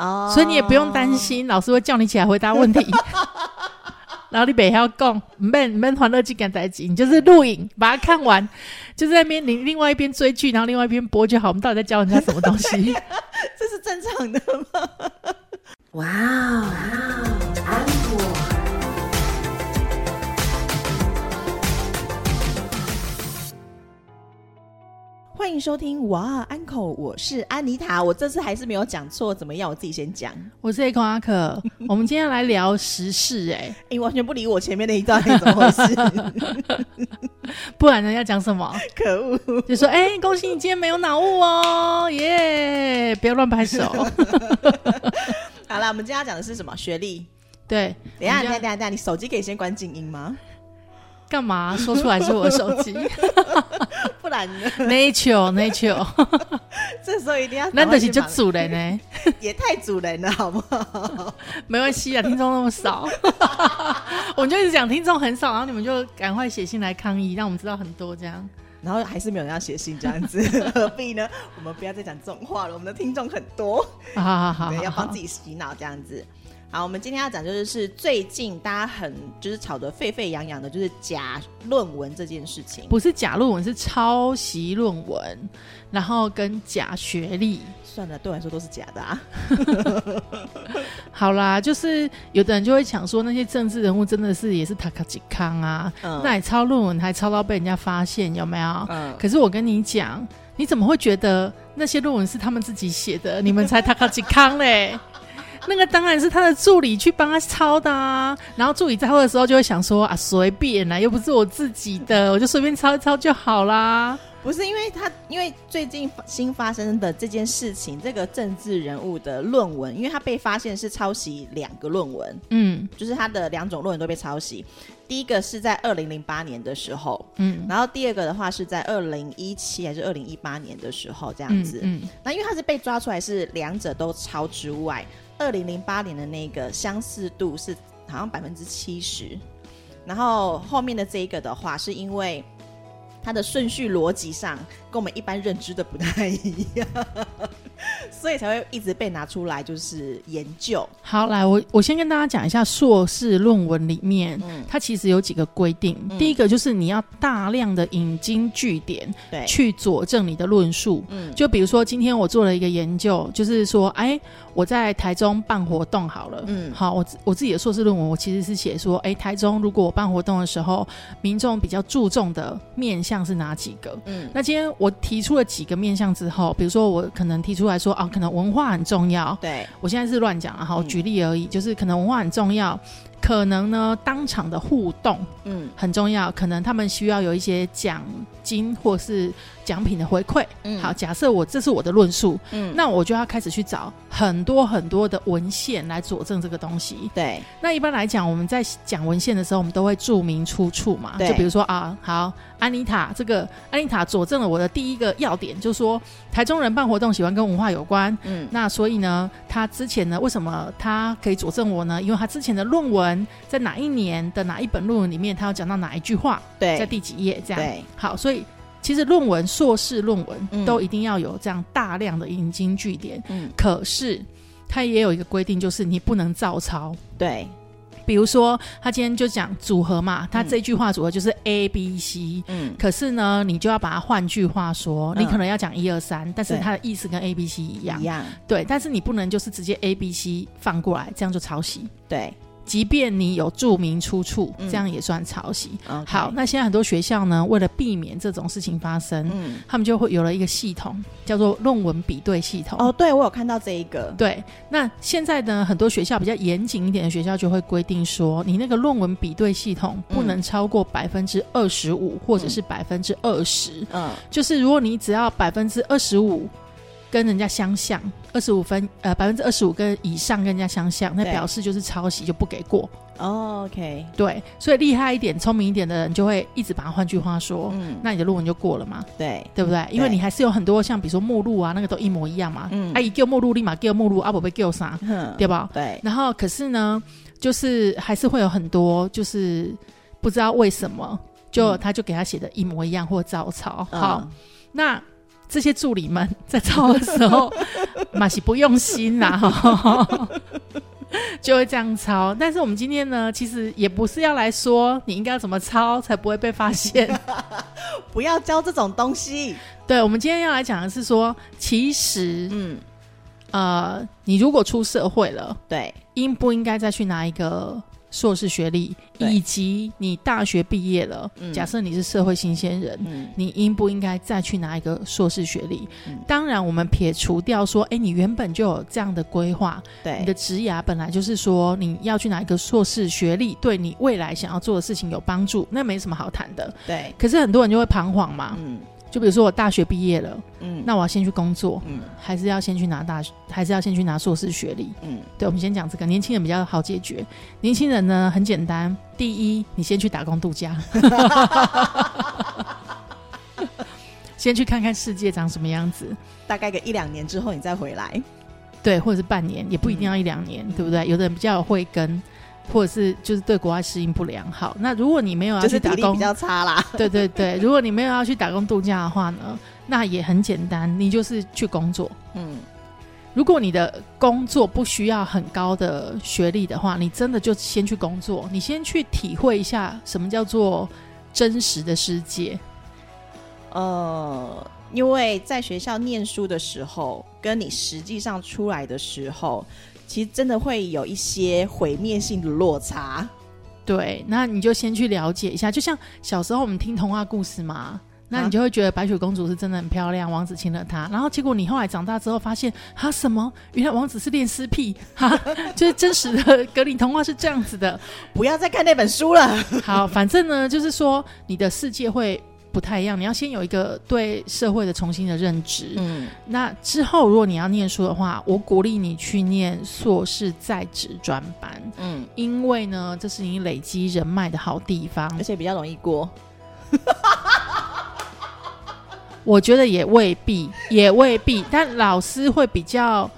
哦，所以你也不用担心老师会叫你起来回答问题。然后你北要讲，免免欢乐剧感在一起，你就是录影把它看完，就在那边你另外一边追剧，然后另外一边播就好。我们到底在教人家什么东西？这是正常的吗？哇哦，欢迎收听哇，uncle，我是安妮塔。我这次还是没有讲错，怎么样？我自己先讲。我是 A 空阿可。我们今天来聊时事，哎，你完全不理我前面那一段，怎么回事？不然呢？要讲什么？可恶！就说哎，恭喜你今天没有脑雾哦，耶！不要乱拍手。好了，我们今天要讲的是什么？学历。对，等下，等下，等下，你手机可以先关静音吗？干嘛说出来是我的手机？不然呢？Nature，Nature，这时候一定要难得是就主人呢，也太主人了，好不好？没关系啊，听众那么少，我们就一直讲听众很少，然后你们就赶快写信来抗议，让我们知道很多这样，然后还是没有人要写信这样子，何必呢？我们不要再讲这种话了，我们的听众很多，好好好，要帮自己洗脑这样子。好，我们今天要讲就是是最近大家很就是吵得沸沸扬扬的，就是假论文这件事情。不是假论文，是抄袭论文，然后跟假学历。算了，对我来说都是假的啊。好啦，就是有的人就会想说，那些政治人物真的是也是塔卡吉康啊，那你抄论文还抄到被人家发现，有没有？嗯。可是我跟你讲，你怎么会觉得那些论文是他们自己写的？你们才塔卡吉康嘞？那个当然是他的助理去帮他抄的啊，然后助理抄的时候就会想说啊，随便啦，又不是我自己的，我就随便抄一抄就好啦。不是因为他，因为最近新发生的这件事情，这个政治人物的论文，因为他被发现是抄袭两个论文，嗯，就是他的两种论文都被抄袭。第一个是在二零零八年的时候，嗯，然后第二个的话是在二零一七还是二零一八年的时候这样子，嗯，那因为他是被抓出来是两者都抄之外。二零零八年的那个相似度是好像百分之七十，然后后面的这一个的话，是因为它的顺序逻辑上跟我们一般认知的不太一样。所以才会一直被拿出来，就是研究。好，来我我先跟大家讲一下硕士论文里面，它其实有几个规定。第一个就是你要大量的引经据典，对，去佐证你的论述。嗯，就比如说今天我做了一个研究，就是说，哎，我在台中办活动好了。嗯，好，我我自己的硕士论文，我其实是写说，哎，台中如果我办活动的时候，民众比较注重的面向是哪几个？嗯，那今天我提出了几个面向之后，比如说我可能提出来说。啊，可能文化很重要。对，我现在是乱讲然后，举例而已，就是可能文化很重要，可能呢当场的互动，嗯，很重要，可能他们需要有一些奖金或是。奖品的回馈，嗯，好，假设我这是我的论述，嗯，那我就要开始去找很多很多的文献来佐证这个东西。对，那一般来讲，我们在讲文献的时候，我们都会注明出处嘛。就比如说啊，好，安妮塔这个安妮塔佐证了我的第一个要点，就是说台中人办活动喜欢跟文化有关。嗯，那所以呢，他之前呢，为什么他可以佐证我呢？因为他之前的论文在哪一年的哪一本论文里面，他要讲到哪一句话？对，在第几页？这样。对，好，所以。其实论文、硕士论文都一定要有这样大量的引经据典。嗯，可是他也有一个规定，就是你不能照抄。对，比如说他今天就讲组合嘛，他这句话组合就是 A、B、C。嗯，可是呢，你就要把它换句话说，你可能要讲一二三，但是它的意思跟 A、B、C 一样。一样。对，但是你不能就是直接 A、B、C 放过来，这样就抄袭。对。即便你有注明出处，这样也算抄袭。好，那现在很多学校呢，为了避免这种事情发生，嗯，他们就会有了一个系统，叫做论文比对系统。哦，对，我有看到这一个。对，那现在呢，很多学校比较严谨一点的学校就会规定说，你那个论文比对系统不能超过百分之二十五，或者是百分之二十。嗯，就是如果你只要百分之二十五。跟人家相像，二十五分，呃，百分之二十五跟以上跟人家相像，那表示就是抄袭，就不给过。OK，对，所以厉害一点、聪明一点的人就会一直把它。换句话说，嗯，那你的论文就过了嘛？对，对不对？因为你还是有很多像比如说目录啊，那个都一模一样嘛。嗯，阿姨叫目录，立马给目录，阿伯被给啥？对吧？对。然后可是呢，就是还是会有很多，就是不知道为什么，就他就给他写的一模一样或照抄。好，那。这些助理们在抄的时候，马西不用心呐，就会这样抄。但是我们今天呢，其实也不是要来说你应该要怎么抄才不会被发现，不要教这种东西。对，我们今天要来讲的是说，其实，嗯，呃，你如果出社会了，对，应不应该再去拿一个？硕士学历，以及你大学毕业了，假设你是社会新鲜人，你应不应该再去拿一个硕士学历？当然，我们撇除掉说，哎，你原本就有这样的规划，对，你的职涯本来就是说你要去拿一个硕士学历，对你未来想要做的事情有帮助，那没什么好谈的。对，可是很多人就会彷徨嘛。嗯。就比如说我大学毕业了，嗯，那我要先去工作，嗯，还是要先去拿大学，还是要先去拿硕士学历，嗯，对，我们先讲这个，年轻人比较好解决。年轻人呢很简单，第一，你先去打工度假，先去看看世界长什么样子，大概个一两年之后你再回来，对，或者是半年，也不一定要一两年，对不对？有的人比较有慧根。或者是就是对国外适应不良好，那如果你没有要去打工，比较差啦。对对对，如果你没有要去打工度假的话呢，那也很简单，你就是去工作。嗯，如果你的工作不需要很高的学历的话，你真的就先去工作，你先去体会一下什么叫做真实的世界。呃，因为在学校念书的时候，跟你实际上出来的时候。其实真的会有一些毁灭性的落差，对，那你就先去了解一下，就像小时候我们听童话故事嘛，那你就会觉得白雪公主是真的很漂亮，王子亲了她，然后结果你后来长大之后发现，哈什么？原来王子是恋尸癖，哈，就是真实的格林童话是这样子的，不要再看那本书了。好，反正呢，就是说你的世界会。不太一样，你要先有一个对社会的重新的认知。嗯，那之后如果你要念书的话，我鼓励你去念硕士在职专班。嗯，因为呢，这是你累积人脉的好地方，而且比较容易过。我觉得也未必，也未必，但老师会比较。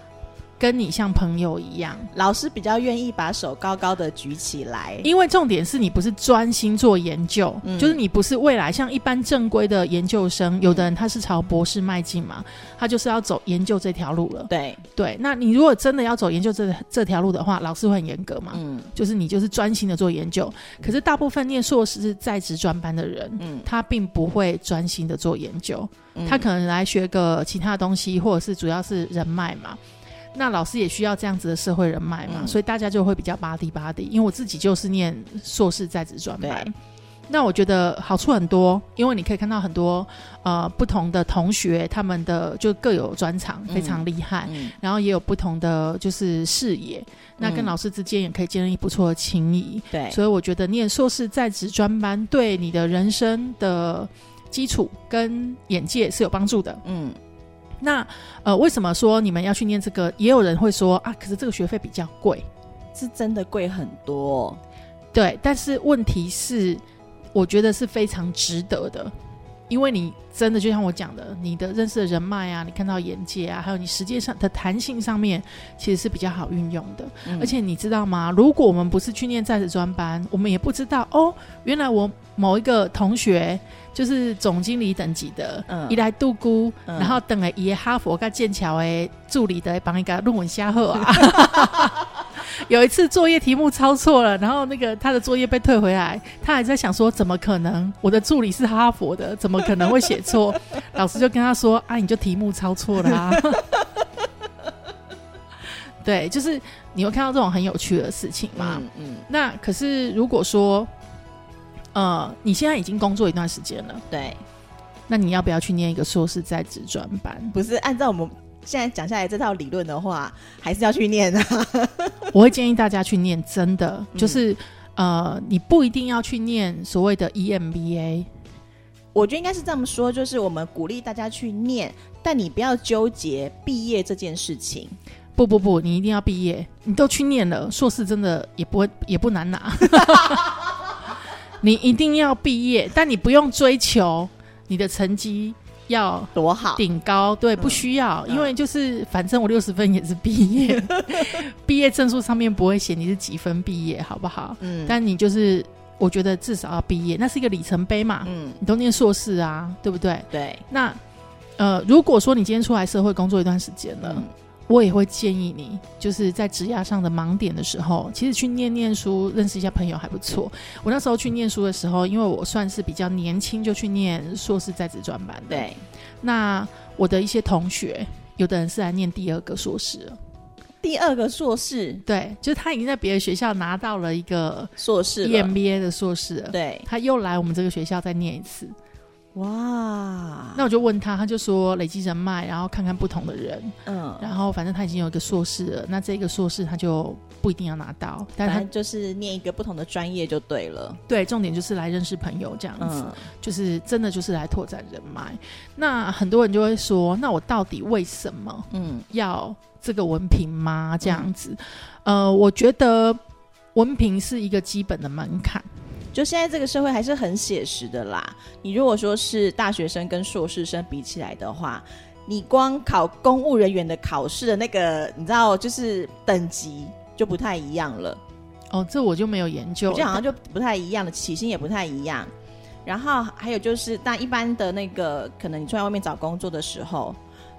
跟你像朋友一样，老师比较愿意把手高高的举起来，因为重点是你不是专心做研究，就是你不是未来像一般正规的研究生，有的人他是朝博士迈进嘛，他就是要走研究这条路了。对。对，那你如果真的要走研究这这条路的话，老师会很严格嘛，嗯，就是你就是专心的做研究。可是大部分念硕士是在职专班的人，嗯，他并不会专心的做研究，他可能来学个其他东西，或者是主要是人脉嘛。那老师也需要这样子的社会人脉嘛，所以大家就会比较巴蒂巴蒂。因为我自己就是念硕士在职专班，那我觉得好处很多，因为你可以看到很多呃不同的同学，他们的就各有专长，非常厉害，然后也有不同的就是视野，那跟老师之间也可以建立不错的情谊。对，所以我觉得念硕士在职专班对你的人生的基础跟眼界是有帮助的。嗯。那呃，为什么说你们要去念这个？也有人会说啊，可是这个学费比较贵，是真的贵很多。对，但是问题是，我觉得是非常值得的，因为你真的就像我讲的，你的认识的人脉啊，你看到眼界啊，还有你实际上的弹性上面，其实是比较好运用的。而且你知道吗？如果我们不是去念在职专班，我们也不知道哦，原来我某一个同学。就是总经理等级的，一来杜姑，然后等了一哈佛跟剑桥诶助理的帮一个论文下贺啊。有一次作业题目抄错了，然后那个他的作业被退回来，他还在想说怎么可能？我的助理是哈佛的，怎么可能会写错？老师就跟他说啊，你就题目抄错了啊。对，就是你会看到这种很有趣的事情嘛。嗯，那可是如果说。呃，你现在已经工作一段时间了，对，那你要不要去念一个硕士在职专班？不是按照我们现在讲下来这套理论的话，还是要去念啊。我会建议大家去念，真的就是呃，你不一定要去念所谓的 EMBA。我觉得应该是这么说，就是我们鼓励大家去念，但你不要纠结毕业这件事情。不不不，你一定要毕业，你都去念了硕士，真的也不会也不难拿。你一定要毕业，但你不用追求你的成绩要多好顶高，对，不需要，因为就是反正我六十分也是毕业，毕业证书上面不会写你是几分毕业，好不好？嗯，但你就是我觉得至少要毕业，那是一个里程碑嘛。嗯，你都念硕士啊，对不对？对。那呃，如果说你今天出来社会工作一段时间了。我也会建议你，就是在职涯上的盲点的时候，其实去念念书，认识一下朋友还不错。我那时候去念书的时候，因为我算是比较年轻，就去念硕士在职专班。对，那我的一些同学，有的人是来念第二个硕士，第二个硕士，对，就是他已经在别的学校拿到了一个硕士，EMBA 的硕士，对，他又来我们这个学校再念一次。哇，那我就问他，他就说累积人脉，然后看看不同的人，嗯，然后反正他已经有一个硕士了，那这个硕士他就不一定要拿到，但他就是念一个不同的专业就对了。对，重点就是来认识朋友这样子，就是真的就是来拓展人脉。那很多人就会说，那我到底为什么嗯要这个文凭吗？这样子，呃，我觉得文凭是一个基本的门槛。就现在这个社会还是很写实的啦。你如果说是大学生跟硕士生比起来的话，你光考公务人员的考试的那个，你知道就是等级就不太一样了。哦，这我就没有研究，这好像就不太一样的起薪也不太一样。然后还有就是，但一般的那个，可能你出来外面找工作的时候，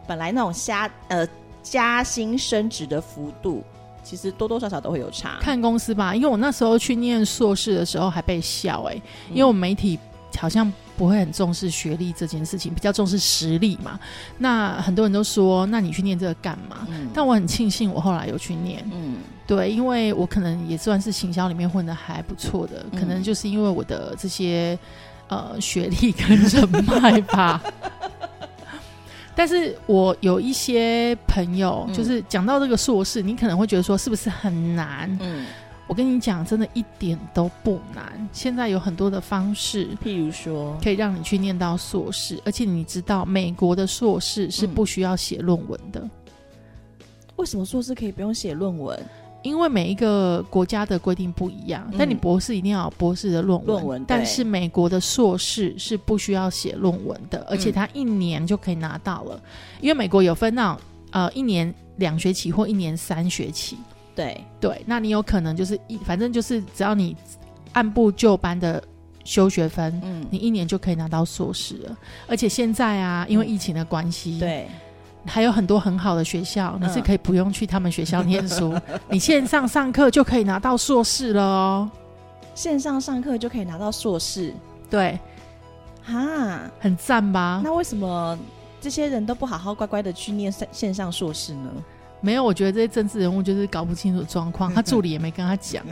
本来那种加呃加薪升职的幅度。其实多多少少都会有差，看公司吧。因为我那时候去念硕士的时候还被笑哎，因为我媒体好像不会很重视学历这件事情，比较重视实力嘛。那很多人都说，那你去念这个干嘛？但我很庆幸我后来有去念，嗯，对，因为我可能也算是行销里面混的还不错的，可能就是因为我的这些呃学历跟人脉吧。但是我有一些朋友，就是讲到这个硕士，你可能会觉得说是不是很难？嗯，我跟你讲，真的一点都不难。现在有很多的方式，譬如说可以让你去念到硕士，而且你知道美国的硕士是不需要写论文的。为什么硕士可以不用写论文？因为每一个国家的规定不一样，但你博士一定要有博士的论文。论文，但是美国的硕士是不需要写论文的，而且他一年就可以拿到了。因为美国有分那种呃一年两学期或一年三学期。对对，那你有可能就是一反正就是只要你按部就班的修学分，嗯，你一年就可以拿到硕士了。而且现在啊，因为疫情的关系，对。还有很多很好的学校，你是可以不用去他们学校念书，你线上上课就可以拿到硕士了哦。线上上课就可以拿到硕士，对，哈，很赞吧？那为什么这些人都不好好乖乖的去念线线上硕士呢？没有，我觉得这些政治人物就是搞不清楚状况，他助理也没跟他讲，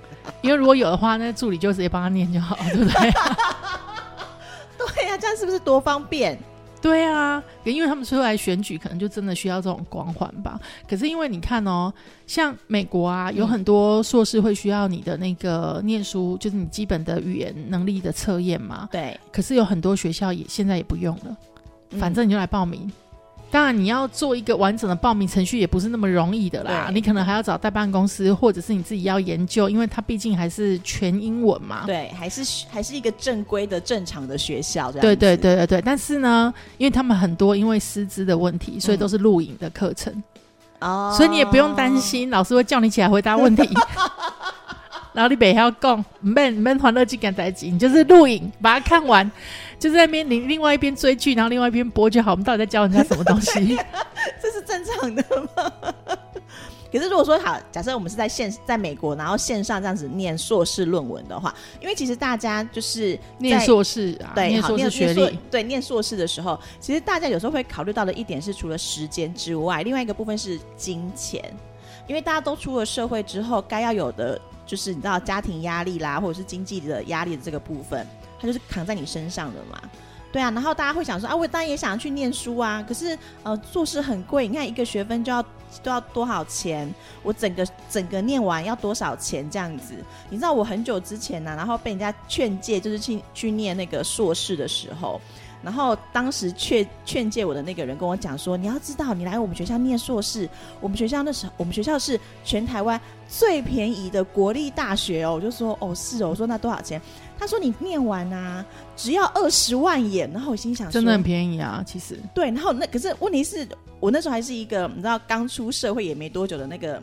因为如果有的话，那助理就直接帮他念就好，对不对？对呀，这样是不是多方便？对啊，因为他们出来选举，可能就真的需要这种光环吧。可是因为你看哦，像美国啊，有很多硕士会需要你的那个念书，就是你基本的语言能力的测验嘛。对。可是有很多学校也现在也不用了，反正你就来报名。当然，你要做一个完整的报名程序也不是那么容易的啦。你可能还要找代办公司，或者是你自己要研究，因为它毕竟还是全英文嘛。对，还是还是一个正规的、正常的学校。对对对对对。但是呢，因为他们很多因为师资的问题，所以都是录影的课程。哦。所以你也不用担心老师会叫你起来回答问题。然后你别要讲，免免欢乐剧赶在一起，你就是录影把它看完。就在那边，你另外一边追剧，然后另外一边播就好。我们到底在教人家什么东西？这是正常的吗？可是如果说好，假设我们是在线在美国，然后线上这样子念硕士论文的话，因为其实大家就是念硕士啊，对，念硕士学历，对，念硕士的时候，其实大家有时候会考虑到的一点是，除了时间之外，另外一个部分是金钱，因为大家都出了社会之后，该要有的就是你知道家庭压力啦，或者是经济的压力的这个部分。他就是扛在你身上的嘛，对啊，然后大家会想说啊，我当然也想要去念书啊，可是呃，做事很贵，你看一个学分就要都要多少钱？我整个整个念完要多少钱？这样子，你知道我很久之前呢，然后被人家劝诫，就是去去念那个硕士的时候。然后当时劝劝诫我的那个人跟我讲说：“你要知道，你来我们学校念硕士，我们学校那时候我们学校是全台湾最便宜的国立大学哦。”我就说：“哦，是哦。”我说：“那多少钱？”他说：“你念完啊，只要二十万耶。”然后我心想：“真的很便宜啊，其实。”对，然后那可是问题是我那时候还是一个你知道刚出社会也没多久的那个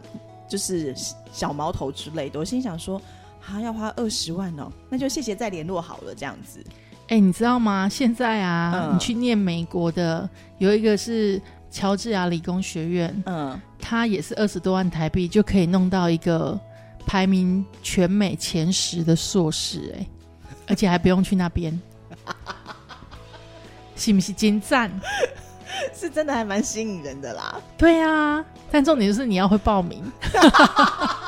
就是小毛头之类的，我心想说：“啊，要花二十万哦，那就谢谢再联络好了，这样子。”哎，你知道吗？现在啊，你去念美国的，有一个是乔治亚理工学院，嗯，他也是二十多万台币就可以弄到一个排名全美前十的硕士，哎，而且还不用去那边，是不是金赞？是真的还蛮吸引人的啦。对啊，但重点就是你要会报名，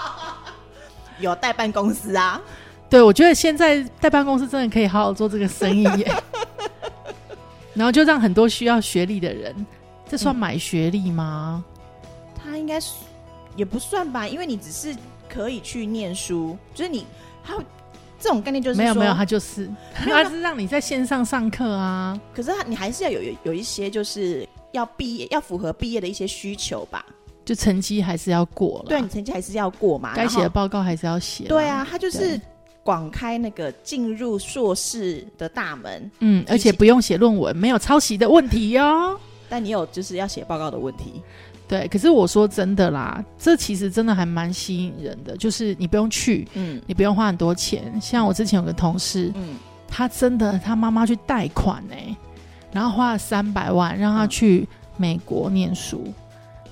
有代办公司啊。对，我觉得现在代办公司真的可以好好做这个生意耶，然后就让很多需要学历的人，这算买学历吗？他应该是也不算吧，因为你只是可以去念书，就是你还有这种概念，就是没有没有，他就是。他是让你在线上上课啊，可是他你还是要有有有一些就是要毕业要符合毕业的一些需求吧，就成绩还是要过了，对你成绩还是要过嘛，该写的报告还是要写，对啊，他就是。广开那个进入硕士的大门，嗯，而且不用写论文，没有抄袭的问题哟。但你有就是要写报告的问题，对。可是我说真的啦，这其实真的还蛮吸引人的，就是你不用去，嗯，你不用花很多钱。像我之前有个同事，嗯，他真的他妈妈去贷款呢，然后花了三百万让他去美国念书，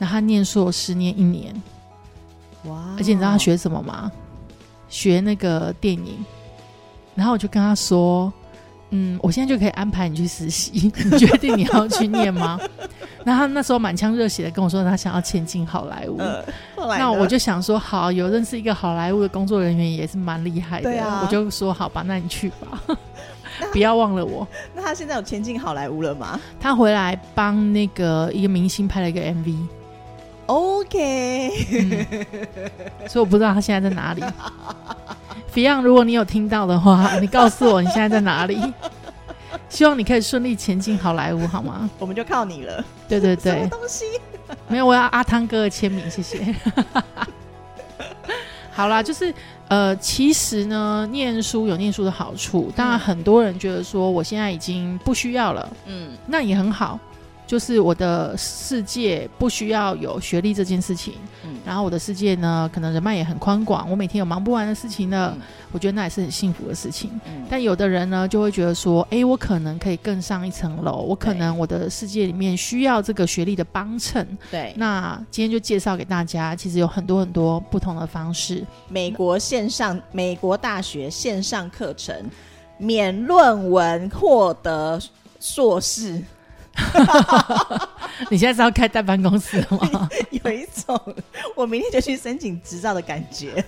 然后他念硕士念一年，哇！而且你知道他学什么吗？学那个电影，然后我就跟他说：“嗯，我现在就可以安排你去实习，你决定你要去念吗？” 然后他那时候满腔热血的跟我说，他想要前进好莱坞。那我就想说，好，有认识一个好莱坞的工作人员也是蛮厉害的，我就说好吧，那你去吧，不要忘了我。那他现在有前进好莱坞了吗？他回来帮那个一个明星拍了一个 MV。OK，所以我不知道他现在在哪里。Beyond，如果你有听到的话，你告诉我你现在在哪里。希望你可以顺利前进好莱坞，好吗？我们就靠你了。对对对，什么东西？没有，我要阿汤哥的签名，谢谢。好啦，就是呃，其实呢，念书有念书的好处，当然很多人觉得说我现在已经不需要了，嗯，那也很好。就是我的世界不需要有学历这件事情，嗯，然后我的世界呢，可能人脉也很宽广，我每天有忙不完的事情呢，我觉得那也是很幸福的事情。但有的人呢，就会觉得说，哎，我可能可以更上一层楼，我可能我的世界里面需要这个学历的帮衬。对，那今天就介绍给大家，其实有很多很多不同的方式。美国线上，美国大学线上课程，免论文获得硕士。你现在是要开代办公司吗？有一种我明天就去申请执照的感觉。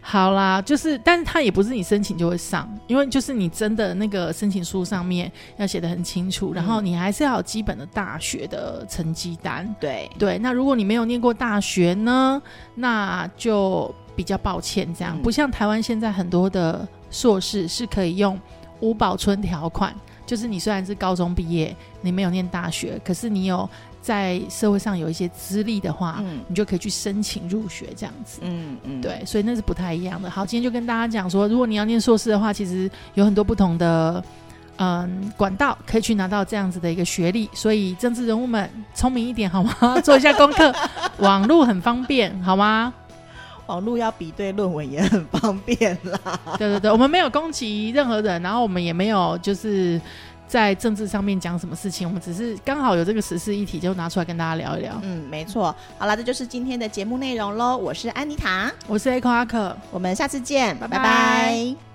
好啦，就是，但是他也不是你申请就会上，因为就是你真的那个申请书上面要写的很清楚，然后你还是要有基本的大学的成绩单。对对，那如果你没有念过大学呢，那就比较抱歉，这样不像台湾现在很多的硕士是可以用五保村条款。就是你虽然是高中毕业，你没有念大学，可是你有在社会上有一些资历的话，嗯，你就可以去申请入学这样子，嗯嗯，对，所以那是不太一样的。好，今天就跟大家讲说，如果你要念硕士的话，其实有很多不同的嗯管道可以去拿到这样子的一个学历。所以政治人物们聪明一点好吗？做一下功课，网络很方便好吗？网络要比对论文也很方便啦。对对对，我们没有攻击任何人，然后我们也没有就是在政治上面讲什么事情，我们只是刚好有这个时事议题，就拿出来跟大家聊一聊。嗯，没错。好了，这就是今天的节目内容喽。我是安妮塔，我是 Echo 阿克，我们下次见，拜拜。